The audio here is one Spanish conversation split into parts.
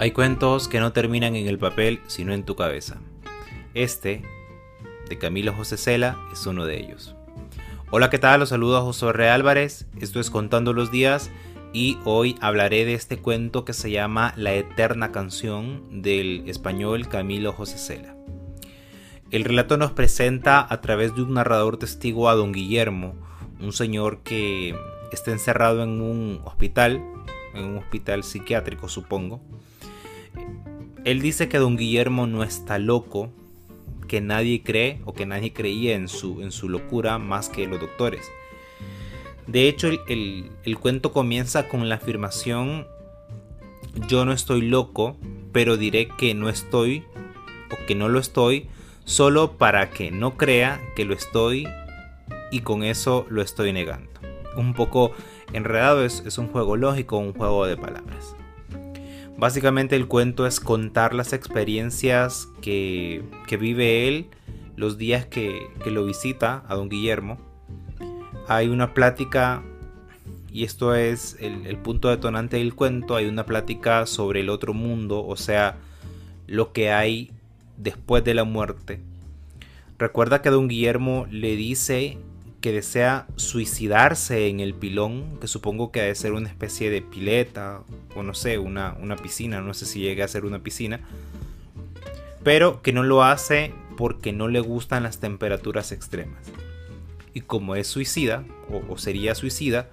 Hay cuentos que no terminan en el papel, sino en tu cabeza. Este, de Camilo José Cela, es uno de ellos. Hola, ¿qué tal? Los saludo a José R. Álvarez. Esto es Contando los Días y hoy hablaré de este cuento que se llama La Eterna Canción del español Camilo José Cela. El relato nos presenta a través de un narrador testigo a don Guillermo, un señor que está encerrado en un hospital, en un hospital psiquiátrico supongo, él dice que don Guillermo no está loco, que nadie cree o que nadie creía en su, en su locura más que los doctores. De hecho, el, el cuento comienza con la afirmación, yo no estoy loco, pero diré que no estoy o que no lo estoy, solo para que no crea que lo estoy y con eso lo estoy negando. Un poco enredado, es, es un juego lógico, un juego de palabras. Básicamente el cuento es contar las experiencias que, vive él los días que, lo visita a don Guillermo. Hay una plática, y esto es el, el punto detonante del cuento, hay una plática sobre el otro mundo, o sea, lo que hay después de la muerte. Recuerda que don Guillermo le dice que desea suicidarse en el pilón, que supongo que ha de ser una especie de pileta, o no sé, una, una piscina, no sé si llegue a ser una piscina, pero que no lo hace porque no le gustan las temperaturas extremas. Y como es suicida, o, o sería suicida,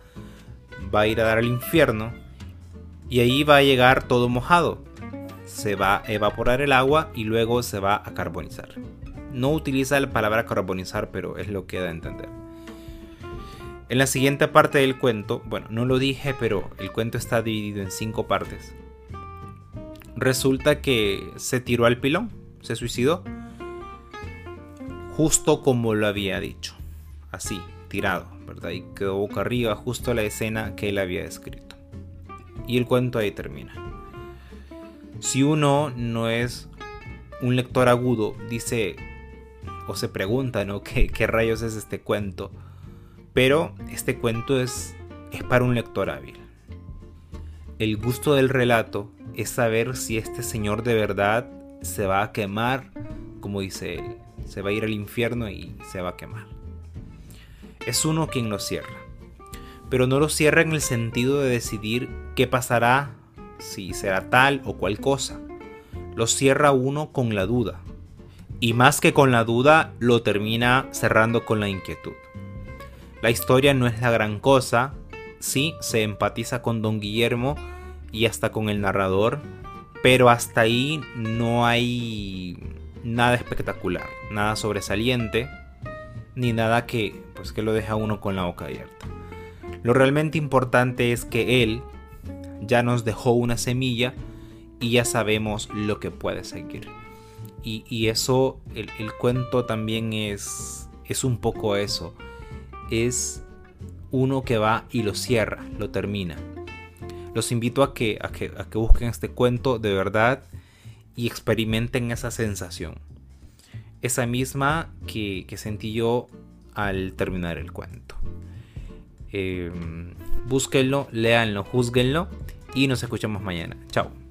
va a ir a dar al infierno y ahí va a llegar todo mojado. Se va a evaporar el agua y luego se va a carbonizar. No utiliza la palabra carbonizar, pero es lo que da a entender. En la siguiente parte del cuento, bueno, no lo dije, pero el cuento está dividido en cinco partes. Resulta que se tiró al pilón, se suicidó, justo como lo había dicho, así, tirado, ¿verdad? Y quedó boca arriba, justo la escena que él había escrito. Y el cuento ahí termina. Si uno no es un lector agudo, dice o se pregunta, ¿no? ¿Qué, qué rayos es este cuento? Pero este cuento es, es para un lector hábil. El gusto del relato es saber si este señor de verdad se va a quemar, como dice él, se va a ir al infierno y se va a quemar. Es uno quien lo cierra, pero no lo cierra en el sentido de decidir qué pasará, si será tal o cual cosa. Lo cierra uno con la duda, y más que con la duda, lo termina cerrando con la inquietud. La historia no es la gran cosa, sí se empatiza con don Guillermo y hasta con el narrador, pero hasta ahí no hay nada espectacular, nada sobresaliente, ni nada que, pues, que lo deja uno con la boca abierta. Lo realmente importante es que él ya nos dejó una semilla y ya sabemos lo que puede seguir. Y, eso, el, el, cuento también es, es un poco eso es uno que va y lo cierra, lo termina. Los invito a que, a que, busquen este cuento de verdad y experimenten esa sensación. Esa misma que, sentí yo al terminar el cuento. Eh, búsquenlo, léanlo, juzguenlo y nos escuchamos mañana. Chao.